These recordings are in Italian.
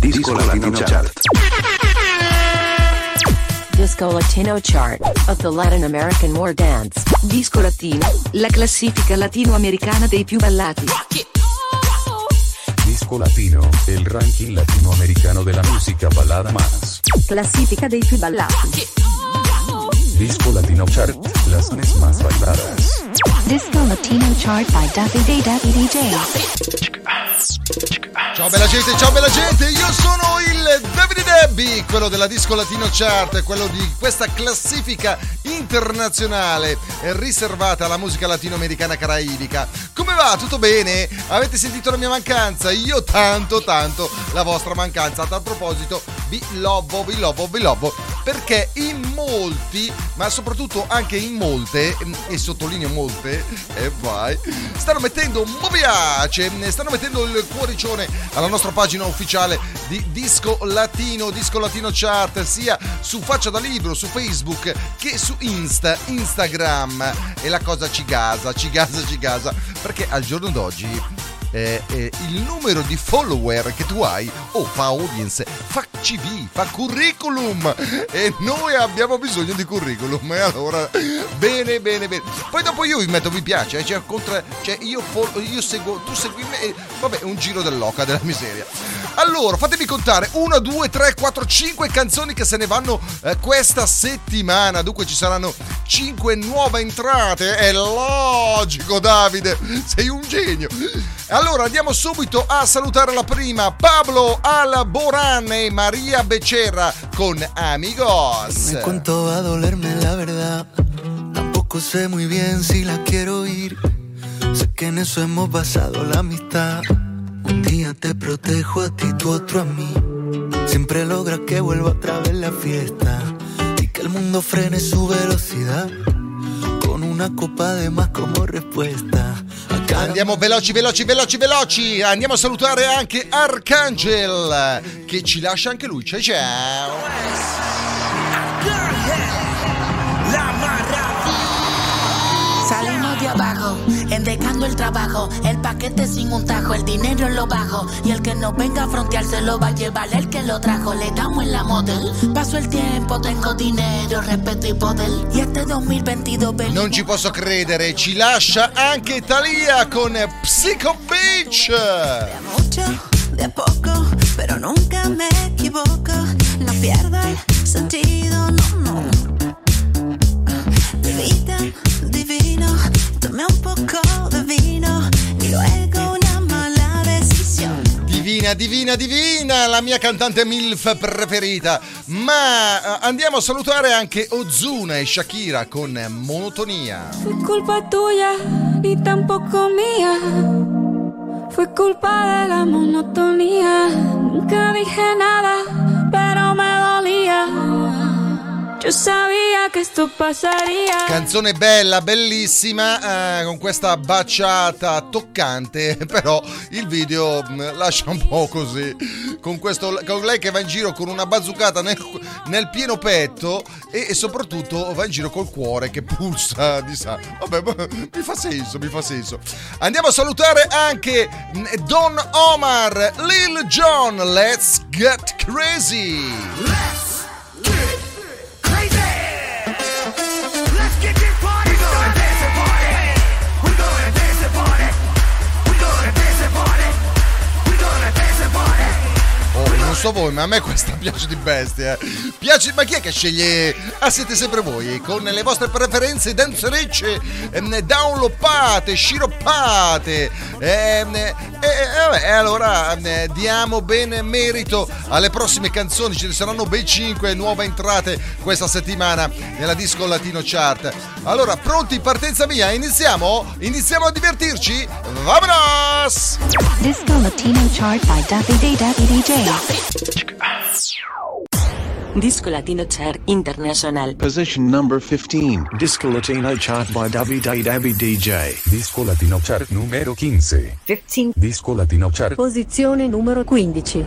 Disco Latino Chart. Disco Latino Chart of the Latin American War Dance. Disco Latino, la classifica latinoamericana dei più ballati. Disco Latino, el ranking latinoamericano de la música balada más. Classifica dei più ballati. Disco Latino Chart, las más bailadas. Disco Latino Chart by Davide Davide DJ. Ciao bella gente, ciao bella gente, io sono il Davide Debbie, quello della Disco Latino Chart, quello di questa classifica internazionale riservata alla musica latinoamericana caraibica. Come va? Tutto bene? Avete sentito la mia mancanza? Io tanto tanto la vostra mancanza. A tal proposito, vi lobo, vi lobo, vi lobo, perché in molti, ma soprattutto anche in molte, e sottolineo molte, e vai, stanno mettendo un piace, stanno mettendo il cuoricione alla nostra pagina ufficiale di Disco Latino, Disco Latino Chart, sia su Faccia da Libro, su Facebook che su Insta, Instagram. E la cosa ci gasa, ci gasa, ci gasa, perché al giorno d'oggi eh, eh, il numero di follower che tu hai o fa audience, fa CV, fa curriculum. E noi abbiamo bisogno di curriculum e allora bene bene bene. Poi dopo io vi metto mi piace eh, cioè, contra, cioè io, follow, io seguo tu segui me e, vabbè un giro dell'oca della miseria. Allora fatemi contare 1 2 3 4 5 canzoni che se ne vanno eh, questa settimana. Dunque ci saranno 5 nuove entrate. È logico Davide sei un genio. allora andiamo subito a salutare la prima, Pablo Alborán e María Becerra con Amigos. Me cuánto va a dolerme la verdad, tampoco sé muy bien si la quiero ir. Sé que en eso hemos basado la amistad. Un día te protejo a ti, tú otro a mí. Siempre logra que vuelva otra vez la fiesta y que el mundo frene su velocidad una copa de más como respuesta. Andiamo veloci, veloci, veloci, veloci. Andiamo a salutare anche Arcangel che ci lascia anche lui. Ciao ciao. Abajo, endecando el trabajo, el paquete sin un tajo, el dinero en lo bajo. Y el que no venga a frontear se lo va a llevar el que lo trajo. Le damos en la model. Paso el tiempo, tengo dinero, respeto y poder. Y este 2022 ven- Non ci posso credere, ci lascia anche Thalia con Psycho Beach. mucho, de poco, pero nunca me equivoco. No pierdo el sentido, no, no. Mi vida divino, tomé un poco de vino y luego una mala decisión. Divina, divina, divina, la mia cantante MILF preferita. Ma eh, andiamo a salutare anche Ozuna e Shakira con Monotonia. Fue culpa tuya, ni tampoco mía. Fue culpa de la monotonía. Nunca dije nada, pero me dolía. Yo sabía que esto pasaría. Canzone bella, bellissima, eh, con questa baciata toccante, però il video mh, lascia un po' così, con, questo, con lei che va in giro con una bazzucata nel, nel pieno petto e, e soprattutto va in giro col cuore che pulsa di sa. Vabbè, ma mi fa senso, mi fa senso. Andiamo a salutare anche mh, Don Omar, Lil Jon, let's get crazy. Oh, so voi, ma a me questa piace di bestia. eh. Piace, ma chi è che sceglie? Ah, siete sempre voi, con le vostre preferenze danzerecce, ehm, downloppate, sciroppate. Ehm, E vabbè, e allora ehm, diamo bene merito alle prossime canzoni. Ce ne saranno ben 5 nuove entrate questa settimana nella Disco Latino Chart. Allora, pronti? Partenza mia, iniziamo? Iniziamo a divertirci? Vamonos! Disco Latino Chart by Davide Davide DJ. Disco Latino Chart International. Position number 15. Disco Latino Chart by Davide Dabby DJ. Disco Latino Chart numero 15. 15. Disco Latino Chart. Posizione numero 15.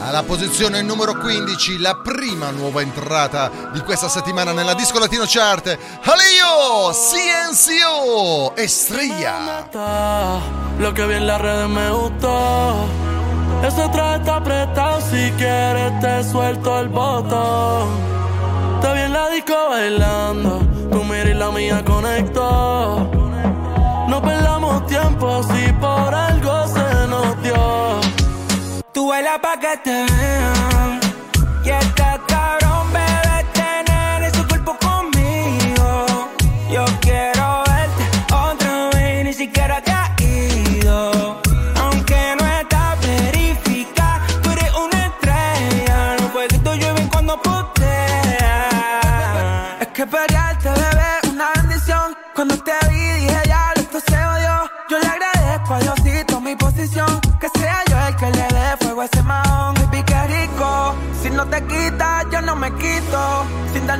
Alla posizione numero 15, la prima nuova entrata di questa settimana nella Disco Latino Chart. Aleo, CNCO, Estrella. Lo que vi en las redes me gustó. Ese traje está apretado, si quieres te suelto el botón. Te vi en la disco bailando, tu mira y la mía conectó. No perdamos tiempo si por algo se nos dio. Tú bailas pa' que te vean. Y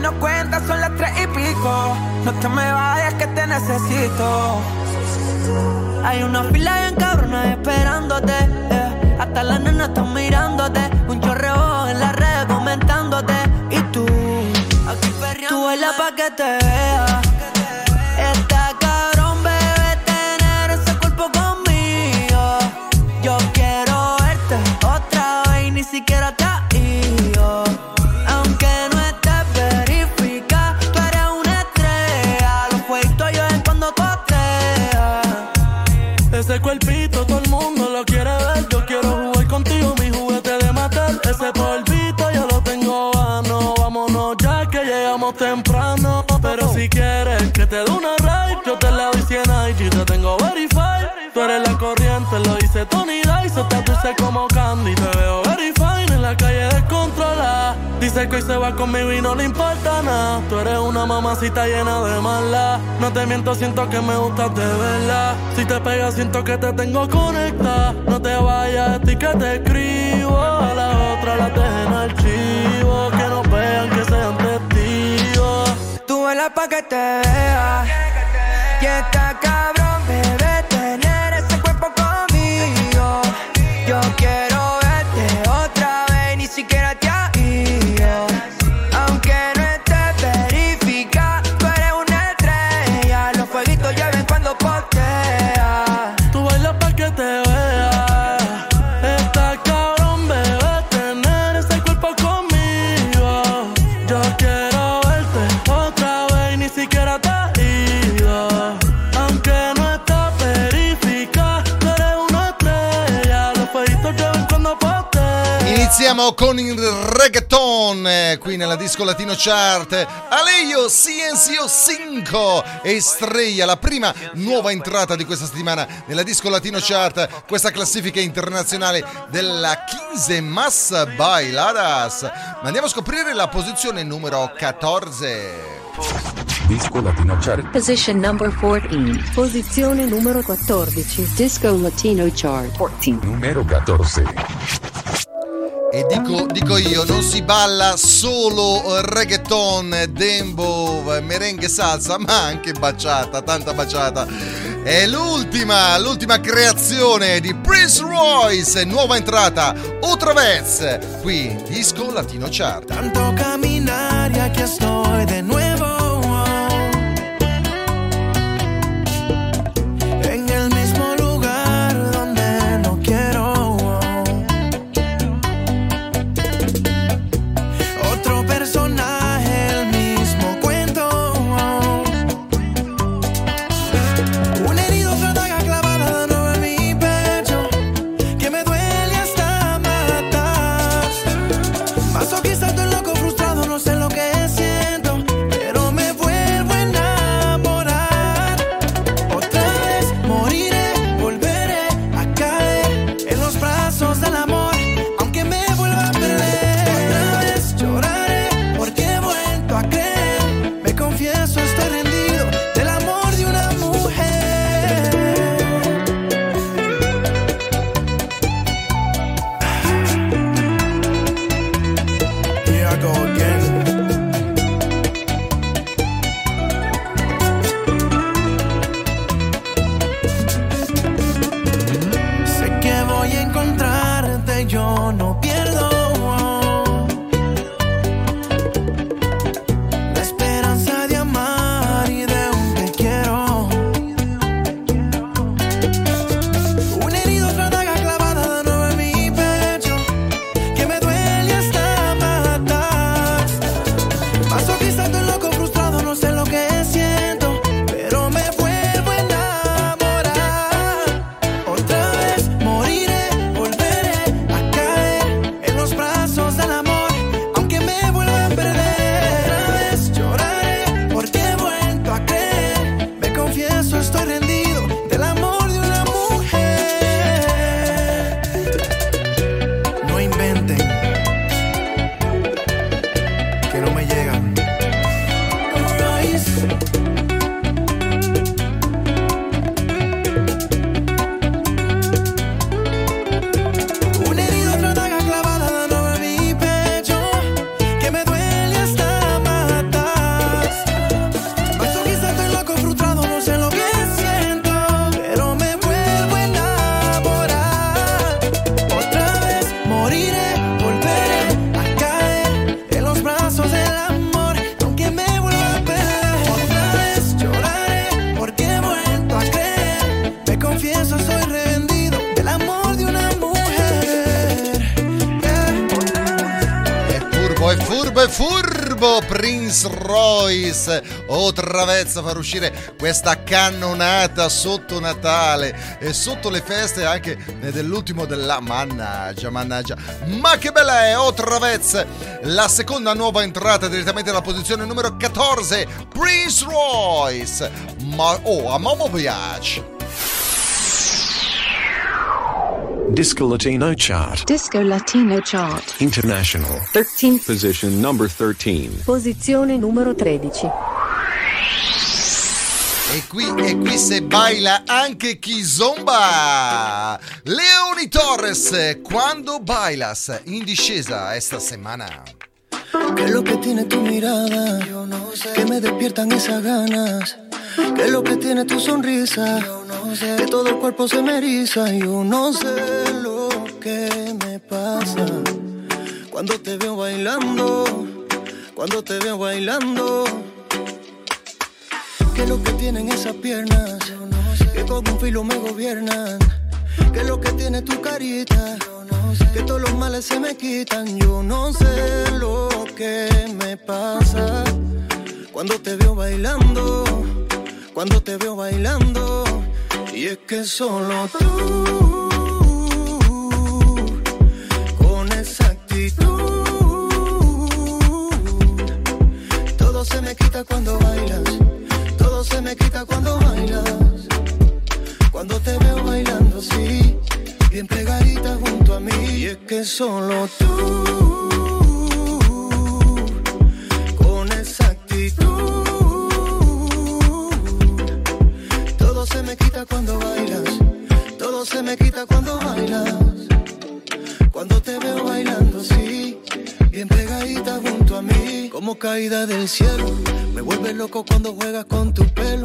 Darnos cuenta, son las tres y pico. No te me vayas, que te necesito. Hay una fila bien cabrona esperándote. eh. Hasta las nenas están mirándote. Un chorreo en las redes comentándote. Y tú, aquí perreando. Tú bailas pa' que te vea. Como candy. Te veo very fine en la calle descontrolada. Dice que hoy se va conmigo y no le importa nada. Tú eres una mamacita llena de mala. No te miento, siento que me gustas de verdad. Si te pegas, siento que te tengo conectada. No te vayas, a ti que te escribo. A la otra la dejen en archivo. Que no vean, que sean testigos. Tú bailas pa' que te vea. Y reggaeton eh, qui nella disco latino chart. Aleio Ciencio 5 Estrella, la prima nuova entrata di questa settimana nella disco latino chart, questa classifica internazionale della 15 Más Bailadas. Ma andiamo a scoprire la posizione numero 14. Disco Latino Chart. Position number 14. Posizione numero 14. Disco Latino Chart. 14. Numero 14. E dico, dico io, non si balla solo reggaeton, dembo, merengue, salsa, ma anche baciata, tanta baciata. È l'ultima, l'ultima creazione di Prince Royce, nuova entrata, otra vez, qui Disco Latino Chart. Tanto caminar y aquí estoy de nuevo. Prince Royce. O Travezza far uscire questa cannonata sotto Natale e sotto le feste anche dell'ultimo della mannaggia mannaggia. Ma che bella è o Travezza. La seconda nuova entrata direttamente alla posizione numero 14 Prince Royce. Ma oh a Momo piace Disco Latino Chart. Disco Latino Chart. International. 13. Position number 13. Posizione numero 13. E qui, e qui se baila anche Kizomba. Leoni Torres, cuando bailas in discesa esta semana. ¿Qué es lo que tiene tu mirada? Yo no sé. Que me despiertan esas ganas. ¿Qué es lo que tiene tu sonrisa? Que todo el cuerpo se me eriza. Yo no sé lo que me pasa. Cuando te veo bailando. Cuando te veo bailando. ¿Qué es lo que tienen esas piernas? Que con un filo me gobiernan. ¿Qué es lo que tiene tu carita? Que todos los males se me quitan. Yo no sé lo que me pasa. Cuando te veo bailando. Cuando te veo bailando. Y es que solo tú. Con esa actitud. Todo se me quita cuando bailas. Todo se me quita cuando bailas. Cuando te veo bailando así, bien pegadita junto a mí. Y es que solo tú, con esa actitud, todo se me quita cuando bailas. Todo se me quita cuando bailas. Cuando te veo bailando así, bien pegadita junto a mí. Como caída del cielo, me vuelve loco cuando juegas con tu pelo.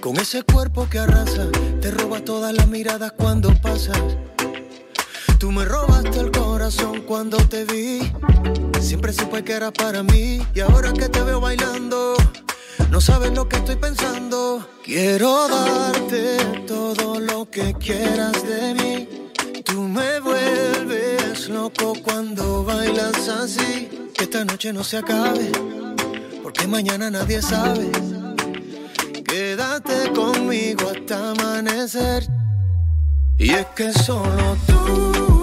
Con ese cuerpo que arrasa, te roba todas las miradas cuando pasas. Tú me robaste el corazón cuando te vi. Siempre supe que era para mí. Y ahora que te veo bailando, no sabes lo que estoy pensando. Quiero darte todo lo que quieras de mí. Tú me vuelves loco cuando bailas así. Que esta noche no se acabe, porque mañana nadie sabe. Quédate conmigo hasta amanecer. Y es que solo tú,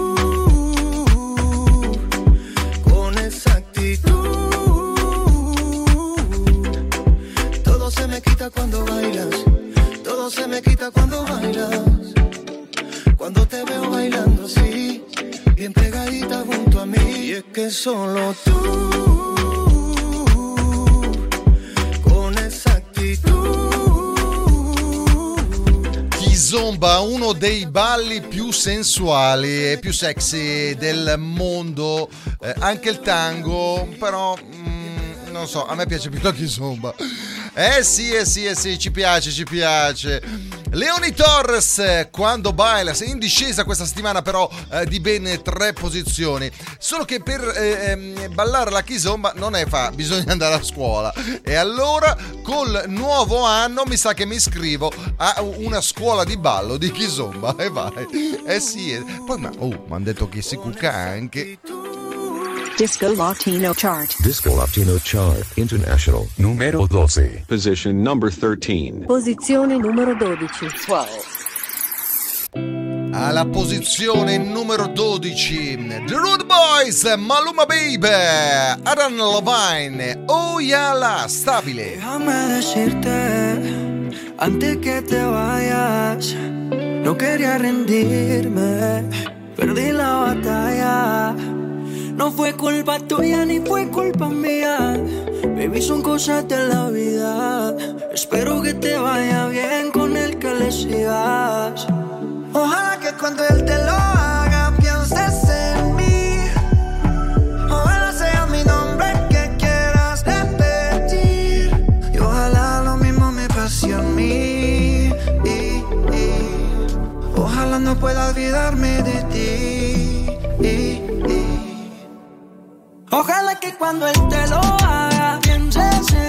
quita cuando bailas. Todo se me quita cuando bailas. Cuando te veo bailando así, bien pegadita junto a mí. Y es que solo tú, con esa actitud. Kizomba, uno dei balli più sensuali e più sexy del mondo, Eh, anche il tango, però mm, non so, a me piace più la Kizomba. Eh sì, eh sì, eh sì, ci piace, ci piace. Leoni Torres, quando baila, sei in discesa questa settimana però eh, di ben tre posizioni. Solo che per eh, ehm, ballare la kizomba non è fa, bisogna andare a scuola. E allora col nuovo anno mi sa che mi iscrivo a una scuola di ballo di kizomba e vai. Eh sì, eh. poi ma oh, mi hanno detto che si cucca anche. Disco Latino Chart. Disco Latino Chart International numero 12. Position number 13. Posizione numero 12. Alla posizione numero 12, The Rude Boys, Maluma Baby, Aran Levine, Oh Yala, stabile. Déjame decirte, antes que te vayas, no quería rendirme, perdí la batalla. No fue culpa tuya ni fue culpa mía, baby, son cosas de la vida. Espero que te vaya bien con el que le sigas. Ojalá que cuando él te lo haga pienses en mí. Ojalá sea mi nombre que quieras repetir. Y ojalá lo mismo me pase a mí. Ojalá no pueda olvidarme de ti. Ojalá que cuando él te lo haga pienses en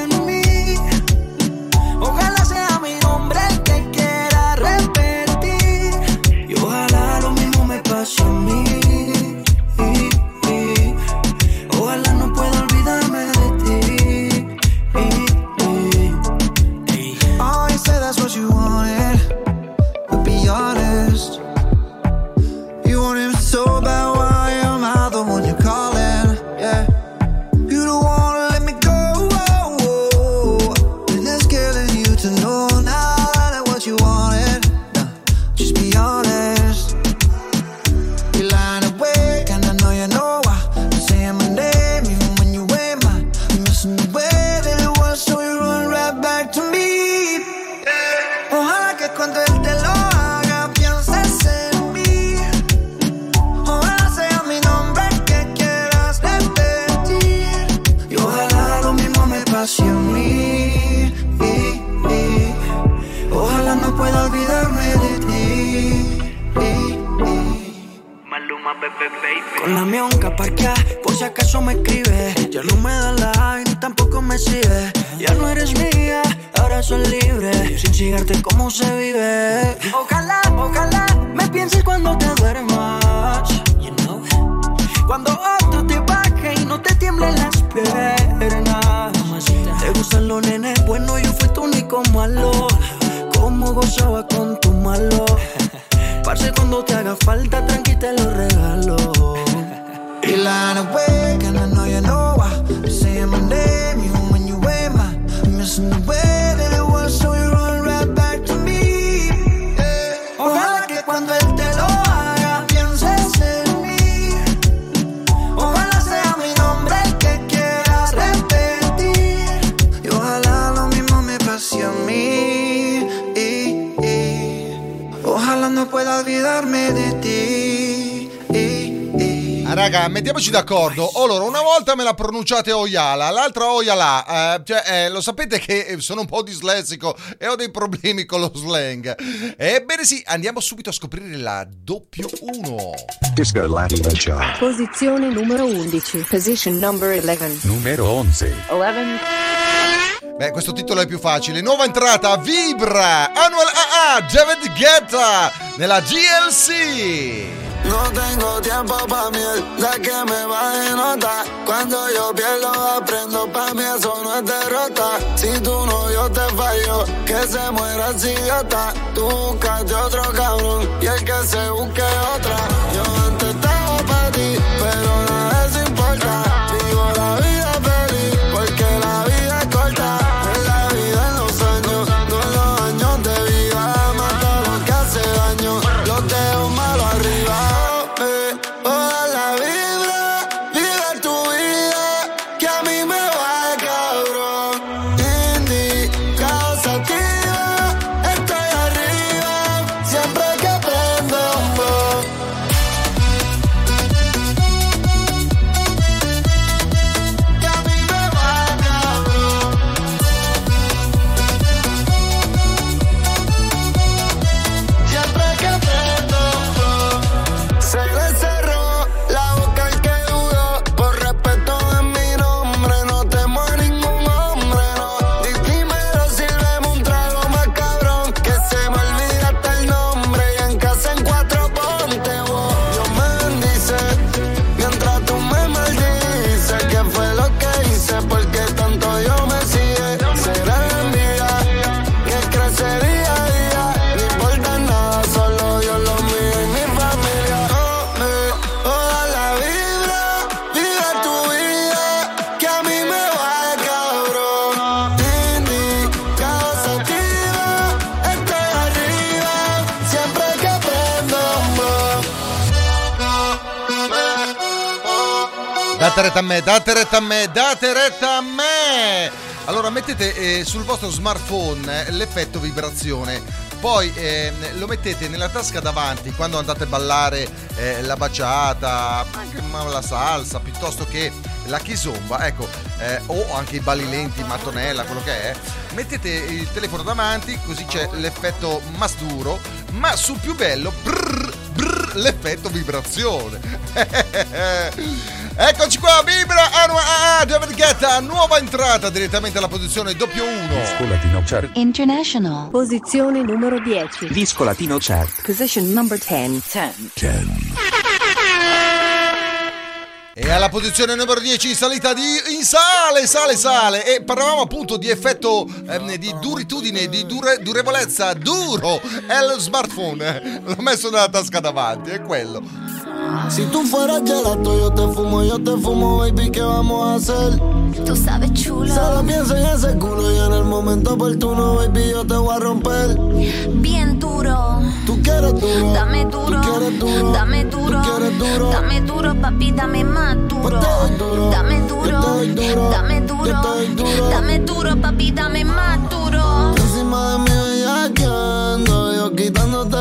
raga, mettiamoci d'accordo. Allora, una volta me la pronunciate Oyala, l'altra Oyala. Eh, cioè, eh, lo sapete che sono un po' dislessico e ho dei problemi con lo slang. Ebbene sì, andiamo subito a scoprire la doppio 1. Disco Latino Chart. Posizione numero 11. Position number 11. Numero 11. 11. Beh, questo titolo è più facile. Nuova entrata, Vibra, Annual AA, David Guetta, nella GLC. No tengo tiempo pa' mierda que me baje nota. Cuando yo pierdo, aprendo pa' mí, eso no es derrota. Si tu novio te falló, que se muera el idiota. Tú buscaste otro cabrón y el que se busque otra. Date retta a me, date retta a me. Allora mettete eh, sul vostro smartphone eh, l'effetto vibrazione. Poi eh, lo mettete nella tasca davanti quando andate a ballare eh, la baciata, anche la salsa, piuttosto che la kizomba, ecco, eh, o anche i balli lenti, mattonella, quello che è. Mettete il telefono davanti, così c'è l'effetto masduro, ma sul più bello, brrr, brrr, l'effetto vibrazione. Eccoci qua, Vibra Anua David Guetta, nuova entrata direttamente alla posizione doppio 1. Disco Latino Chart. International. Posizione numero 10. Disco Latino Chart. Position number 10. 10. E alla posizione numero 10 in salita di in sale, sale, sale. E parlavamo appunto di effetto ehm, di duritudine, di dure- durevolezza, duro. È lo smartphone. L'ho messo nella tasca davanti, è quello. Si tú fueras gelato, yo te fumo, yo te fumo, baby, ¿qué vamos a hacer? Tú sabes, chulo. Solo piensa en ese culo y en el momento oportuno, baby, yo te voy a romper. Bien duro. Tú quieres duro. Dame duro. Tú quieres duro. Dame duro. Tú quieres duro. Dame duro, papi, dame más duro. duro. Dame duro. Dame duro. Dame duro, papi, dame más duro. Encima de mi bellaqueando, yo quitándote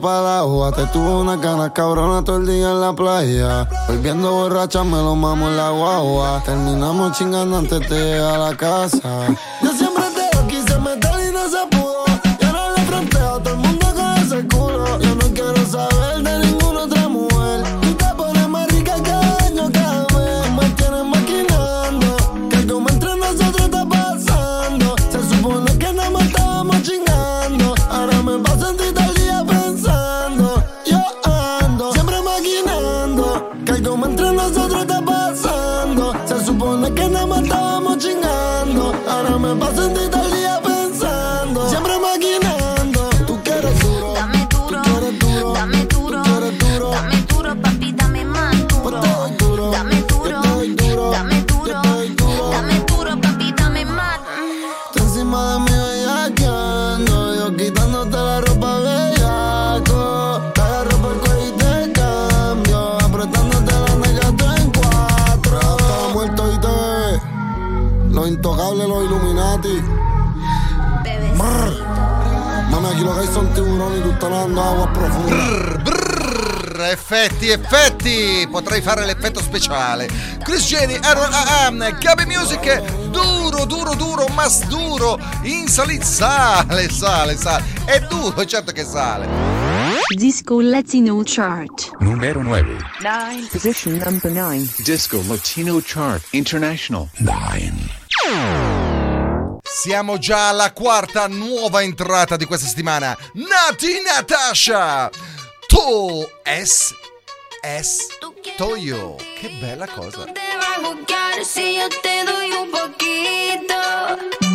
la. Te tuvo una cana cabrona todo el día en la playa. Volviendo borracha me lo mamo en la guagua. Terminamos chingando antes de ir a la casa. nuova profumo. Brr, brr, effetti, effetti! Potrei fare l'effetto speciale. Cristiani, R.A.M., ah, ah, mm, Gabi Music, duro, duro, duro, mas duro, in salita, sale, sale, sale. È duro, certo che sale. Disco Latino Chart. Numero 9. 9. Position number 9. Disco Latino Chart International. 9. Siamo già alla quarta nuova entrata di questa settimana. Nati Natasha! To S S Toyo. Che bella cosa. Te bajo, claro, si un poquito.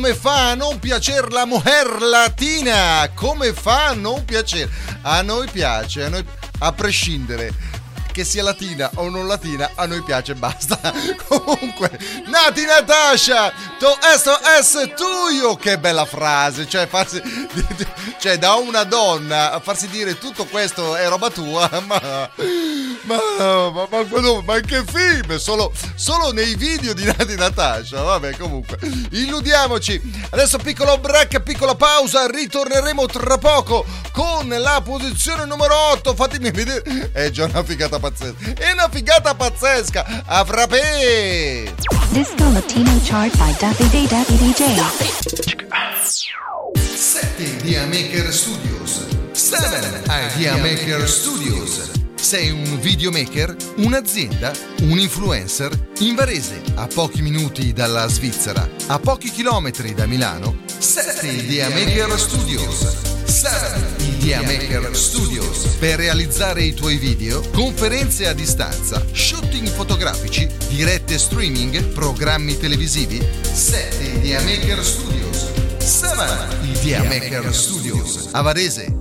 Come fa a non piacere la mujer latina? Come fa a non piacere? A noi piace, a, noi, a prescindere che sia latina o non latina, a noi piace, basta. Comunque, Nati Natasha, to esto es tuyo, che bella frase, cioè, farsi, cioè da una donna a farsi dire tutto questo è roba tua, ma... Ma, ma, ma, ma, ma che film? Solo, solo nei video di Nati Natasha. Vabbè, comunque, illudiamoci. Adesso piccolo break, piccola pausa. Ritorneremo tra poco con la posizione numero 8. Fatemi vedere. È già una figata pazzesca. È una figata pazzesca. A frappè! Disco Latino Chart by Davide Davide DJ. 7 Idea Maker Studios. 7 Idea Maker Studios. Sei un videomaker, un'azienda, un influencer? In Varese, a pochi minuti dalla Svizzera, a pochi chilometri da Milano, 7 Idea Maker Studios. 7 Idea Maker Studios. Per realizzare i tuoi video, conferenze a distanza, shooting fotografici, dirette streaming, programmi televisivi, 7 Idea Maker Studios. 7 Idea Maker Studios. A Varese.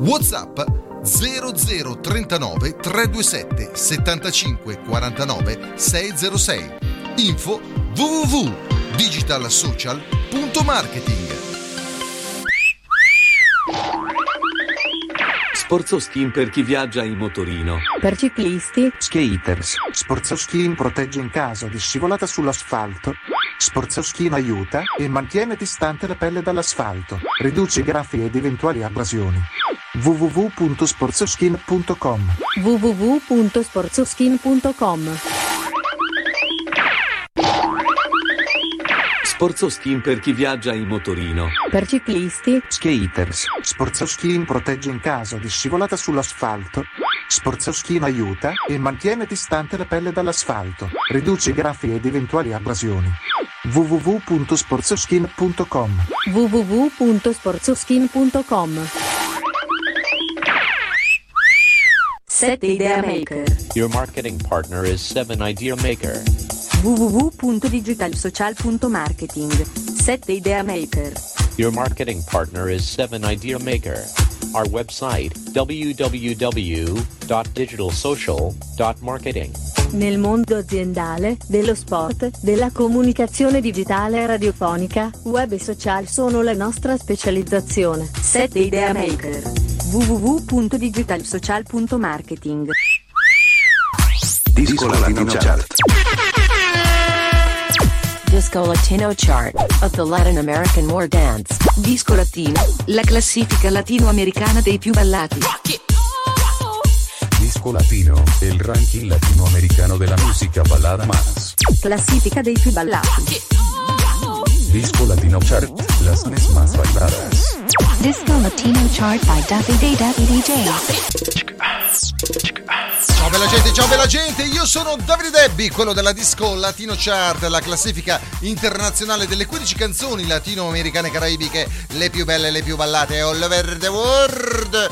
WhatsApp 0039 327 75 49 606 Info www.digitalsocial.marketing Sporzo Skin per chi viaggia in motorino. Per ciclisti, Skaters. Sportsoskin protegge in caso di scivolata sull'asfalto. Sportsoskin aiuta e mantiene distante la pelle dall'asfalto. Riduce i graffi ed eventuali abrasioni. www.sportsoskin.com www.sportsoskin.com Sporzo Skin per chi viaggia in motorino. Per ciclisti, Skaters. Sportsoskin protegge in caso di scivolata sull'asfalto. Sportsoskin aiuta e mantiene distante la pelle dall'asfalto. Riduce i graffi ed eventuali abrasioni. www.sportsoskin.com www.sportsoskin.com 7 Idea Maker Your marketing partner is 7 Idea Maker. www.digitalsocial.marketing 7 Idea Maker Your marketing partner is 7 Idea Maker. Our website www.digitalsocial.marketing. Nel mondo aziendale, dello sport, della comunicazione digitale e radiofonica, web e social sono la nostra specializzazione. 7 Idea Maker www.digitalsocial.marketing Disco Latino Chart. Disco Latino Chart of the Latin American War Dance. Disco Latino, la classifica latinoamericana dei più ballati. Disco Latino, el ranking latinoamericano de la música balada más. Classifica dei più ballati. Disco Latino Chart, las más bailadas. Disco Latino Chart by Davide Davide DJ. Ciao bella gente, ciao bella gente, io sono Davide Debbi, quello della Disco Latino Chart, la classifica internazionale delle 15 canzoni latinoamericane caraibiche, le più belle, le più ballate all over the world.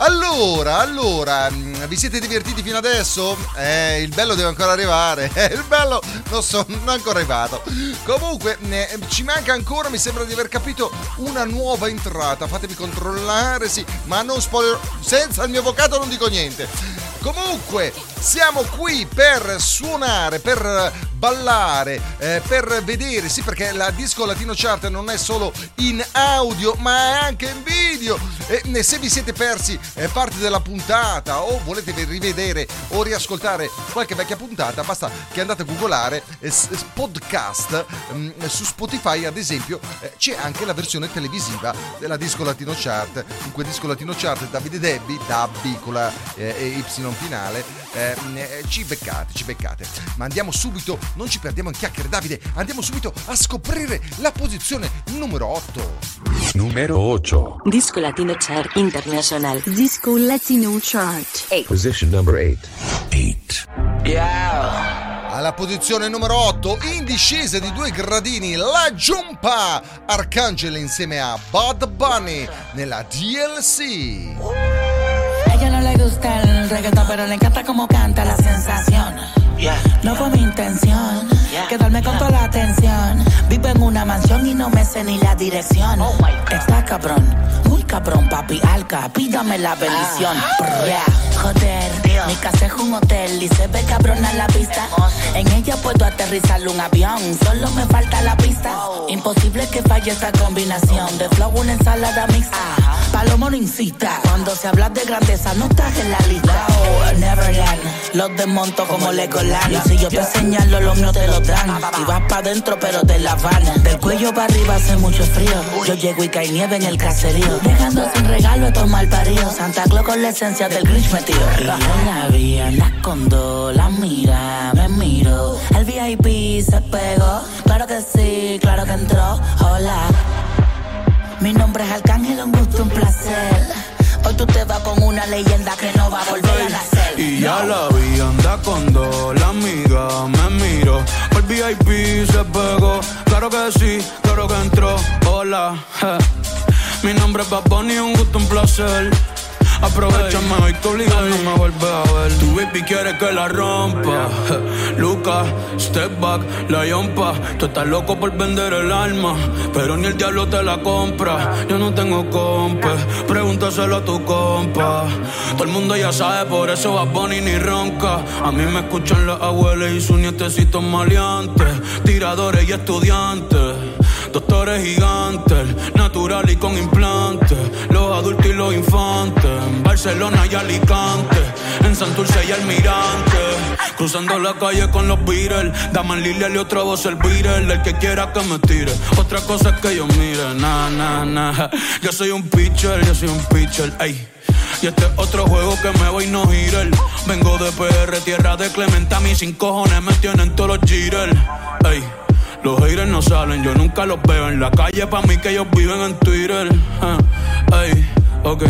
Allora, allora, vi siete divertiti fino adesso? Eh, il bello deve ancora arrivare, eh, il bello non, so, non è ancora arrivato. Comunque, eh, ci manca ancora, mi sembra di aver capito, una nuova entrata, fatemi controllare, sì, ma non spoiler, senza il mio avvocato non dico niente. Comunque, siamo qui per suonare, per ballare, eh, per vedere, sì perché la Disco Latino Chart non è solo in audio ma è anche in video. E se vi siete persi eh, parte della puntata o volete rivedere o riascoltare qualche vecchia puntata basta che andate a googolare eh, podcast mm, su Spotify ad esempio eh, c'è anche la versione televisiva della Disco Latino Chart. Dunque Disco Latino Chart Davide Debbi Dabbi con la eh, Y finale eh, eh, ci beccate ci beccate ma andiamo subito non ci perdiamo in chiacchiere Davide andiamo subito a scoprire la posizione numero 8 Numero 8. Disco Latino Chart International. Disco Latino Chart Position number 8. Alla posizione numero 8, in discesa di due gradini, la Jumpa Arcangelo insieme a Bud Bunny nella DLC. A ella no le gusta el reggaetón, pero le encanta cómo canta la sensación. No fue mi intención quedarme con toda la atención. Vivo en una mansión y no me sé ni la dirección. Está cabrón, cabrón, papi alca. Pídame la bendición. Yeah, Joder, mi casa es un hotel y se ve cabrona la vista. En ella puedo aterrizar un avión, solo me falta la pista. Imposible que falle esta combinación de flow, una ensalada mixta. Palomo no incita, cuando se habla de grandeza no estás en la lista. Oh, Neverland, los desmonto como Legoland. Y si yo te señalo, los míos te lo dan. Y vas pa' dentro, pero te la van. Del cuello para arriba hace mucho frío. Yo llego y cae nieve en el caserío. Dejando sin regalo a estos malparidos. Santa Claus con la esencia del Grinch metido. Y yo la vi, dos, la mira, me miro. El VIP se pegó, claro que sí, claro que entró. Hola. Mi nombre es Arcángel, un gusto, un placer. Hoy tú te vas con una leyenda que no va a volver a nacer. Y ya la vi, anda con dos, la amiga me miro. El VIP se pegó, claro que sí, claro que entró. Hola. Mi nombre es Bad Bunny, un gusto, un placer. Aprovechame hoy que obligado no me vuelve a ver. Tu baby quiere que la rompa. je. Luca, step back, la yompa. Tú estás loco por vender el alma, pero ni el diablo te la compra. Yo no tengo compa, pregúntaselo a tu compa. Todo el mundo ya sabe, por eso va Bunny ni ronca. A mí me escuchan las abuelas y sus nietecitos maleantes, tiradores y estudiantes. Doctores gigantes, natural y con implantes. Los adultos y los infantes. En Barcelona y Alicante. En Santurce y Almirante. Cruzando la calle con los Beatles. Daman Lilia y otra voz el Beatle. El que quiera que me tire. Otra cosa es que yo mire. Na, na, na. Yo soy un pitcher, yo soy un pitcher. Ey. Y este es otro juego que me voy no girar. Vengo de PR, tierra de Clemente. A mí sin cojones me tienen todos los jitters. Ey. Los haters no salen, yo nunca los veo en la calle. Pa' mí que ellos viven en Twitter. Ah, Ey, ok.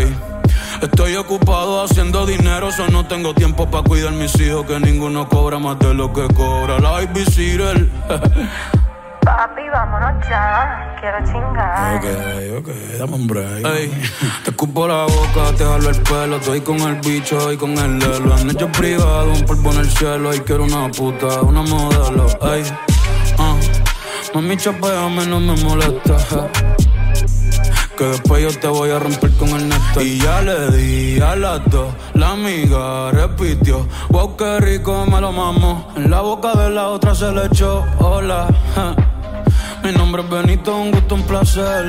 Estoy ocupado haciendo dinero, so no tengo tiempo para cuidar mis hijos. Que ninguno cobra más de lo que cobra la Ivy Cyril. Papi, vámonos ya. Quiero chingar. Ok, ok, dame un break. Ey, te escupo la boca, te jalo el pelo. Estoy con el bicho y con el lelo. Han hecho privado, un polvo en el cielo. Y quiero una puta, una modelo. Ey, ah, mami, chapeame, no me molesta. Que después yo te voy a romper con el neto. Y ya le di a las dos. La amiga repitió. Wow, qué rico me lo mamo. En la boca de la otra se le echó. Hola. Mi nombre es Benito, un gusto, un placer.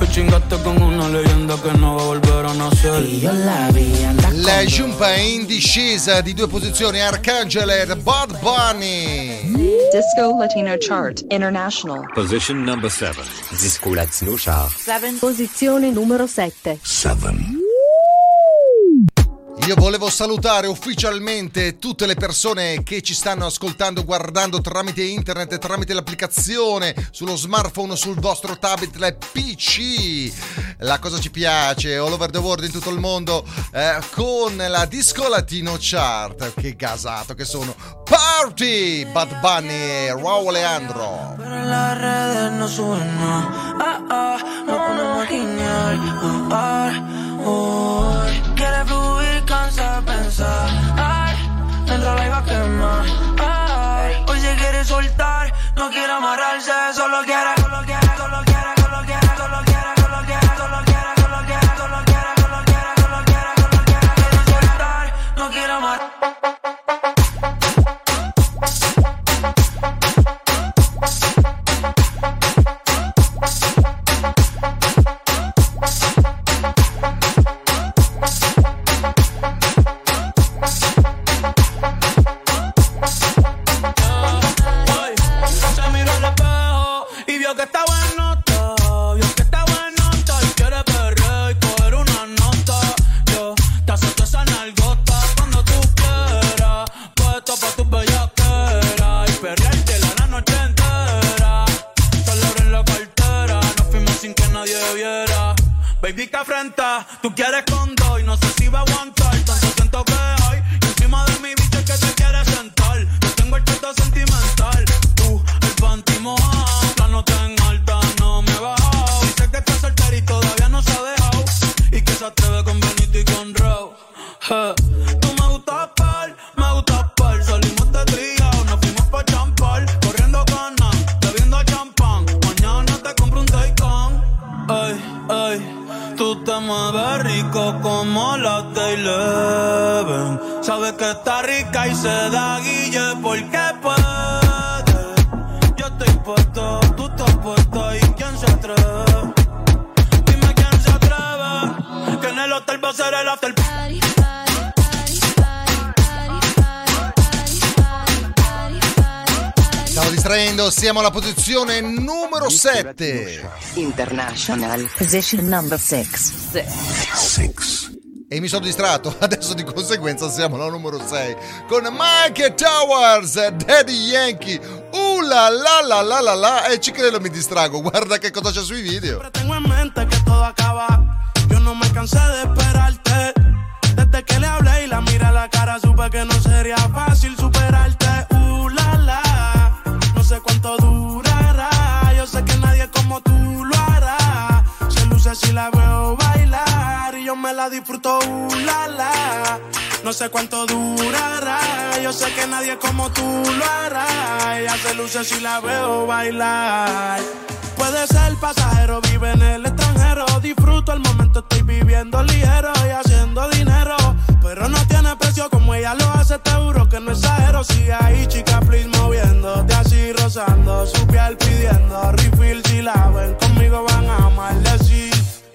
Hoy chingaste con una leyenda che non va a volver a nacer. Io la vi La giunta in discesa di due posizioni, Arcangelo e Bad Bunny. Disco Latino Chart International. Position number 7. Disco Latino Chart. Posizione numero 7. Io volevo salutare ufficialmente tutte le persone che ci stanno ascoltando, guardando tramite internet, tramite l'applicazione, sullo smartphone, sul vostro tablet, le PC. La cosa ci piace, all over the world, in tutto il mondo, eh, con la Disco Latino Chart. Che gasato che sono. Party! Bad Bunny e Raul Leandro. Pero en las redes no suben nada. Ah, ah, nos ponemos a guiñar. Uy. Quiere fluir, cansa pensar. Ay, dentro la iba a quemar. Ay, hoy se quiere soltar, no quiere amarrarse, solo quiere, distraendo, siamo alla posizione numero 7. International. Position number 6. E mi sono distratto, adesso di conseguenza siamo alla numero 6 con Mike Towers, Daddy Yankee. Uh la la la la la la e ci credo mi distrago, guarda che cosa c'è sui video. Tengo en mente que todo acaba. Yo no me cansé de esperarte. Desde que le hablé y la miré a la cara, supe que no sería fácil superarte. Si la veo bailar y yo me la disfruto. Uh, la, la. No sé cuánto durará. Yo sé que nadie como tú lo hará. Ella se luce si la veo bailar. Puede ser pasajero, vive en el extranjero. Disfruto el momento, estoy viviendo ligero y haciendo dinero. Pero no tiene precio como ella lo hace, te juro que no exagero. Si hay chica, please moviéndote así, rozando su piel pidiendo refill. Si la ven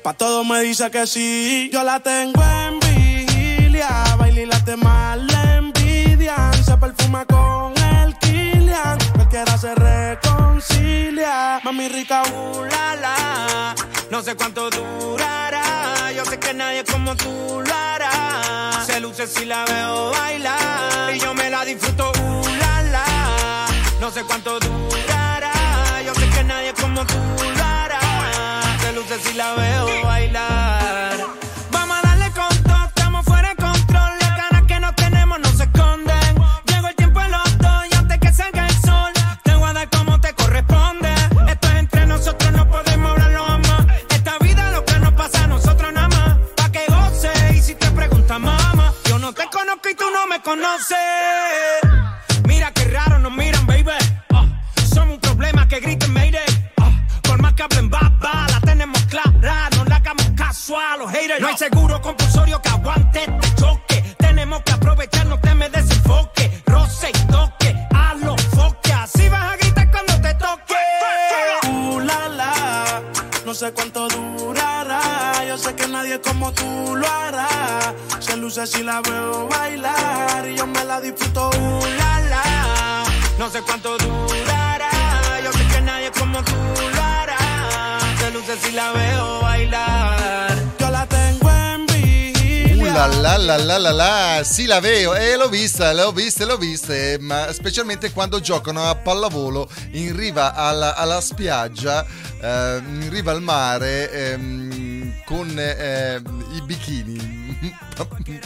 Pa' todo me dice que sí. Yo la tengo en vigilia. Baila y la temas le envidian. Se perfuma con el Kilian. Cualquiera se reconcilia. Mami rica, uh, la, la. No sé cuánto durará. Yo sé que nadie como tú lo hará. Se luce si la veo bailar. Y yo me la disfruto, uh, la, la. No sé cuánto durará. Yo sé que nadie como tú lo hará luces y la veo bailar. La la la la sì la veo, e l'ho vista, l'ho viste, l'ho viste, ma specialmente quando giocano a pallavolo in riva alla, alla spiaggia, eh, in riva al mare, ehm, con eh, i bikini.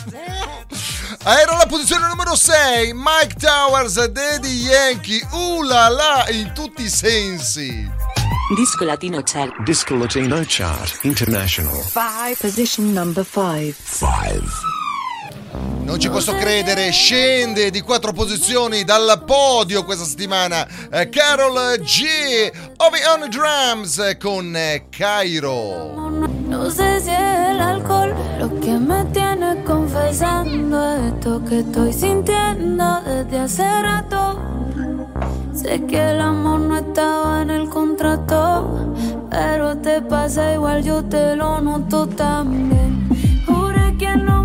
Era la posizione numero 6, Mike Towers, Daddy Yankee, uh la la, in tutti i sensi. Disco Latino Chart. Disco Latino Chart International. 5. Position number 5. 5. Non ci posso credere, scende di quattro posizioni dal podio questa settimana eh, Carol G. Ovi on Drums eh, con eh, Cairo. No sé si es el alcohol lo que me tiene confesando esto que estoy sintiendo desde hace rato. Sé que el amor no estaba en el contrato, pero te pasa igual, yo te lo noto también. Juré que no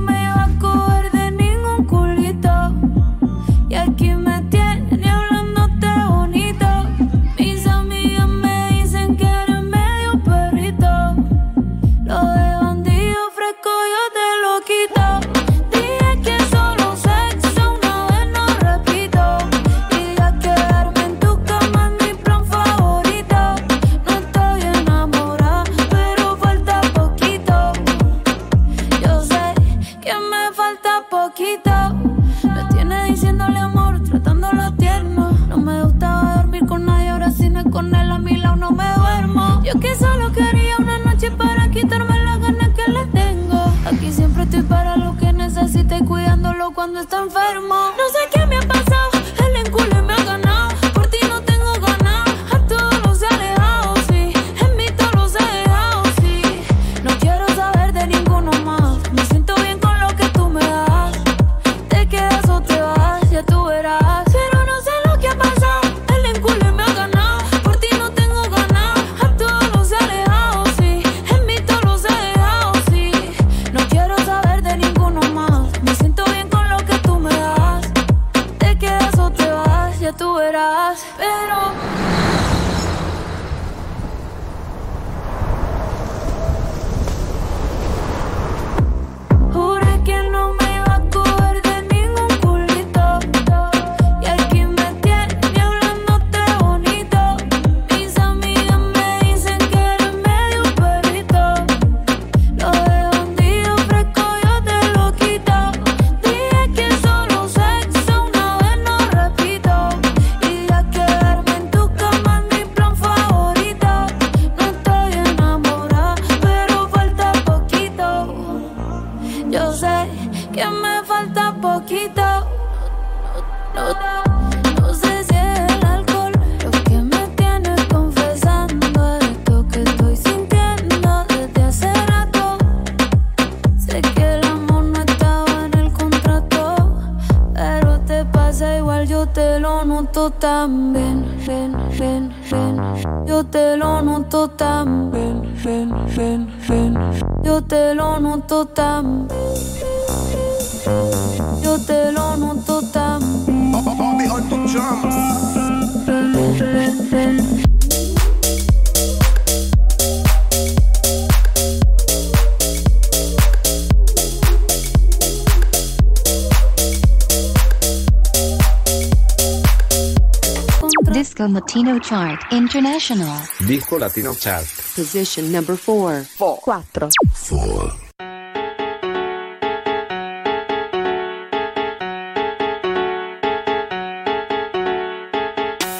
Latino Chart International. Disco Latino Chart. Position number 4. 4.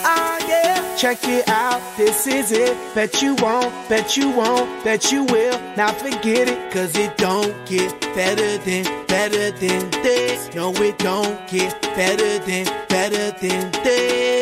Ah, yeah. Check it out, this is it. Bet you won't, bet you won't, bet you will. Now forget it, cause it don't get better than, better than this. No, it don't get better than, better than this. This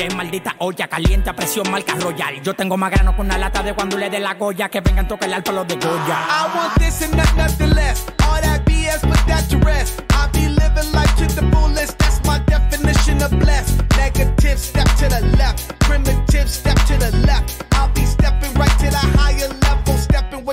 qué maldita olla caliente a presión marca royal. Yo tengo más grano con una lata de cuando le dé la goya, que vengan tocar el alto los de Goya. I want this and not nothing less. All that BS, put that to rest. I be living life to the fullest. That's my definition of blessed. Negative, step to the left. Primitive, step to the left.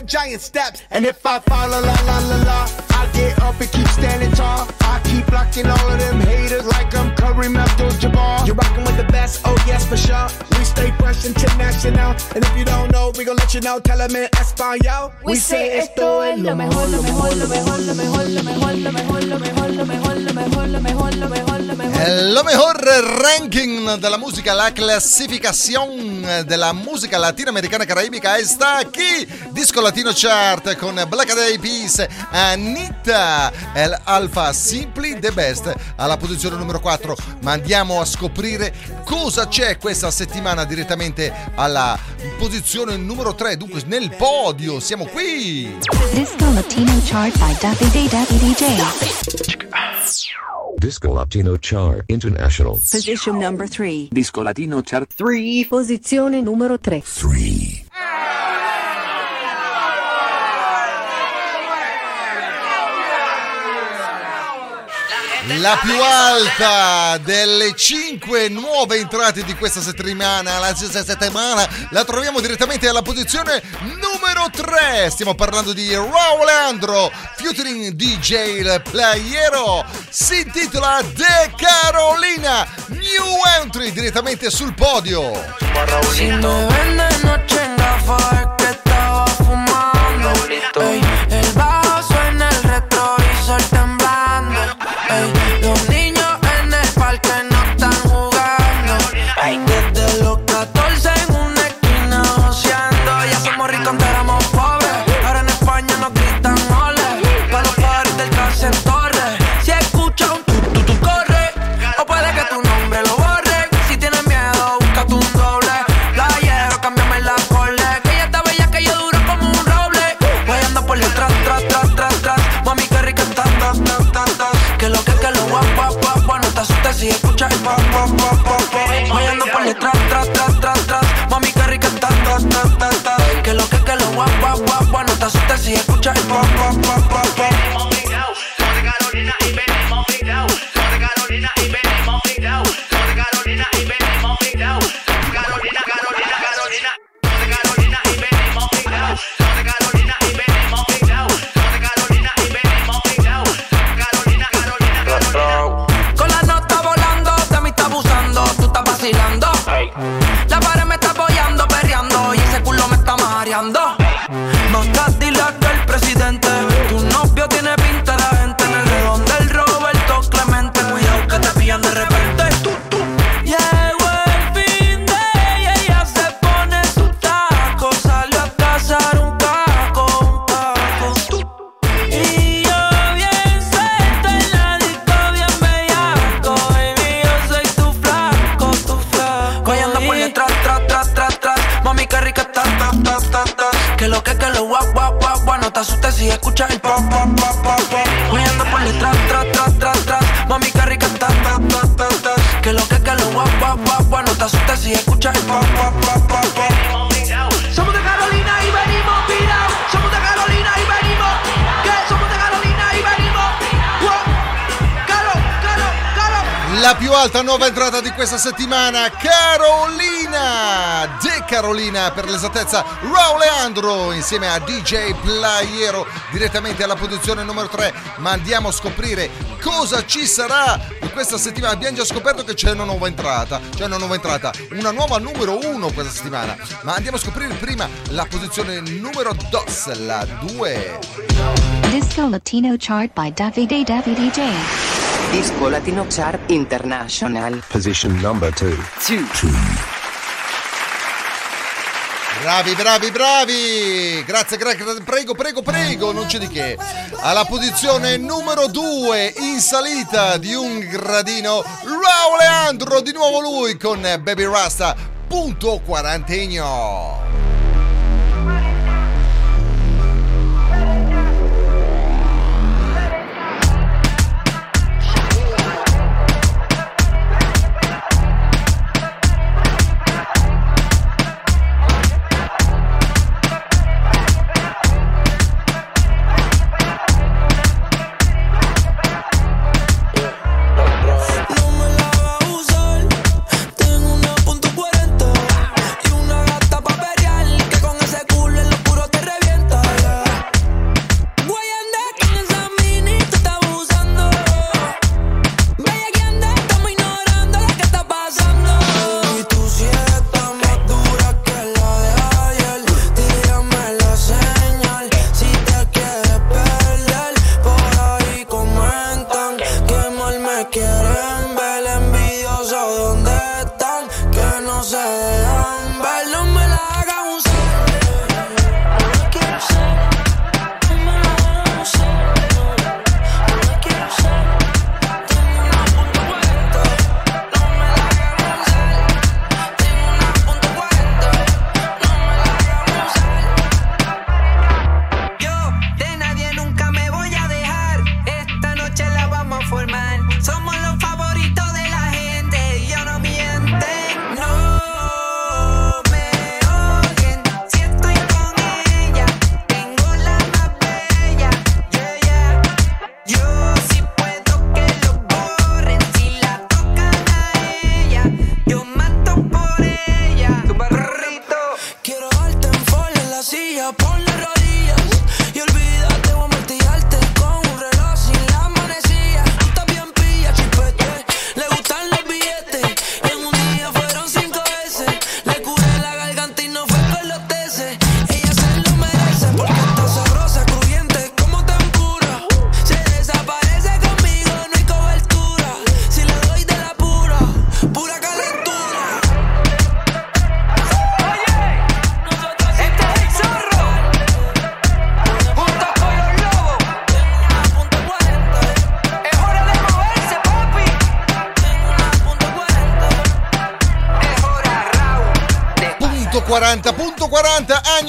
Giant steps. And if I fall, la la la la la, I get up and keep standing tall. I keep blocking all of them haters like I'm Kareem Abdul-Jabbar. You're rocking with the best, oh yes for sure. We stay fresh international, and if you don't know, we gon' let you know. Tell 'em in Espanol. We say esto es lo mejor, lo mejor, lo mejor, lo mejor, lo mejor, lo mejor, lo mejor, lo mejor, lo mejor, lo mejor, lo mejor, lo mejor. Lo mejor ranking della musica, la classificación della musica latinoamericana caraibica está aquí. Disco Latino Chart con Black Eyed Peas, Anita, El Alpha Simply the Best alla posizione numero 4. Ma andiamo a scoprire cosa c'è questa settimana direttamente alla posizione numero 3. Dunque nel podio siamo qui. Disco Latino Chart by David David DJ. Disco Latino Chart International. Position number 3. Disco Latino Chart 3. Posizione numero 3. La più alta delle 5 nuove entrate di questa settimana, la stessa settimana, la troviamo direttamente alla posizione numero 3. Stiamo parlando di Raul Andro, featuring DJ Il Playero. Si intitola The Carolina, new entry direttamente sul podio. Si me ven de noche en gafas es que estaba fumando. Pop, pop, pop, pop. Asustes si escuchas el pop, pop, pop, pop, pop Somos de Carolina y venimos virados. Somos de Carolina y venimos. ¿Qué? Somos de Carolina y venimos. Wow. Caro, caro, caro. La più alta nuova entrata di questa settimana, Carolina! De Carolina, per l'esattezza, Raul Leandro insieme a DJ Playero direttamente alla posizione numero 3. Ma andiamo a scoprire cosa ci sarà questa settimana. Abbiamo già scoperto che c'è una nuova entrata, c'è una nuova entrata, una nuova numero 1 questa settimana. Ma andiamo a scoprire prima la posizione numero 2, la 2. Disco Latino chart by Davide Davide J. Disco Latino Chart International. Position number 2. Bravi, bravi, bravi! Grazie, grazie, prego, prego, prego, non c'è di che. Alla posizione numero 2 in salita di un gradino, Raul Leandro, di nuovo lui con Baby Rasta, punto quarantegno.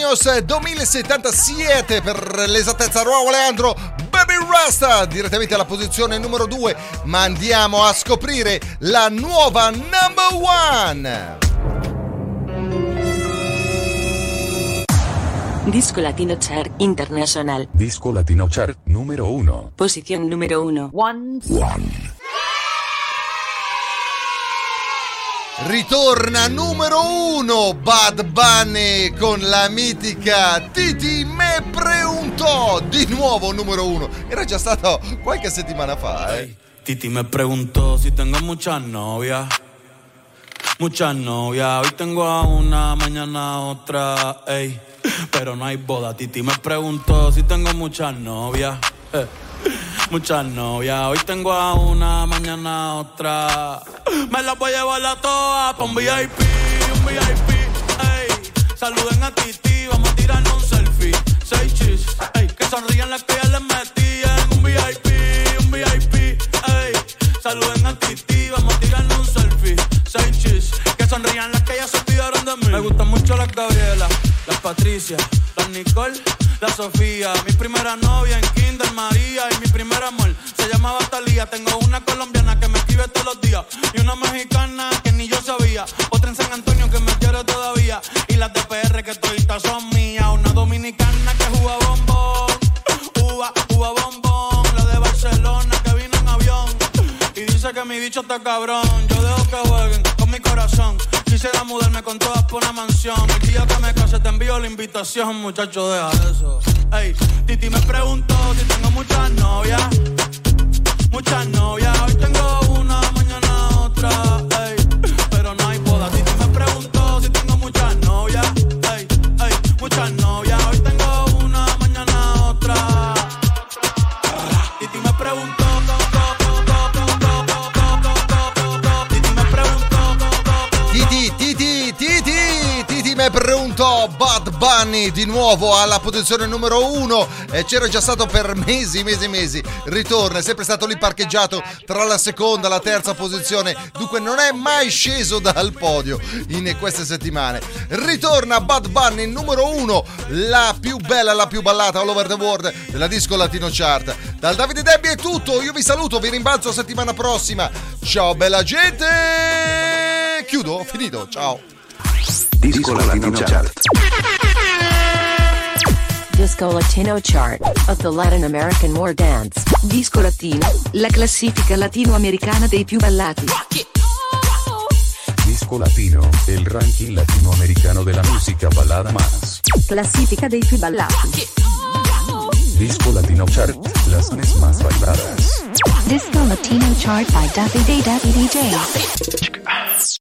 Años 2077 per l'esattezza Raul Leandro Baby Rasta direttamente alla posizione numero 2 ma andiamo a scoprire la nuova number one Disco Latino Chart International. Disco Latino Chart número 1. Posición número 1. One. Ritorna numero uno Bad Bunny con la mitica Titi me preguntò di nuovo numero uno. Era già stato qualche settimana fa, eh. Titi me preguntó si tengo muchas novias. Muchas novias, hoy tengo a una, mañana a otra, ey. Pero no hay boda. Titi me preguntó si tengo muchas novias. eh. Muchas novias, hoy tengo a una, mañana a otra. Me las voy a llevar a todas pa' un VIP, un VIP, ey. Saluden a Titi, vamos a tirarnos un selfie. Seis chis, ey. Que sonrían las que ya les metí en un VIP, un VIP, ey. Saluden a Titi, vamos a tirarnos un selfie. Seis chis, que sonrían las que ya se olvidaron de mí. Me gustan mucho las Gabriela, las Patricia, las Nicole, la Sofía. Mi primera novia en Kinder María y mi primer amor se llamaba Talía. Tengo una colombiana que me escribe todos los días y una mexicana invitación, muchacho, deja eso. Ey, Titi me preguntó si tengo muchas novias. Muchas novias, hoy tengo una, mañana otra. Di nuovo alla posizione numero uno e c'era già stato per mesi, mesi, mesi. Ritorna, è sempre stato lì parcheggiato tra la seconda e la terza posizione, dunque non è mai sceso dal podio in queste settimane. Ritorna Bad Bunny numero uno, la più bella, la più ballata all over the world della disco latino chart. Dal Davide Debbie è tutto, io vi saluto, vi rimbalzo settimana prossima. Ciao bella gente! Chiudo, finito, ciao. Disco Latino Chart. Disco Latino Chart of the Latin American War Dance. Disco Latino, la classifica latinoamericana dei più ballati. Disco Latino, el ranking latinoamericano de la música balada más. Classifica dei più ballati. Disco Latino Chart, las más bailadas. Disco Latino Chart by Daffy Day Daffy DJ.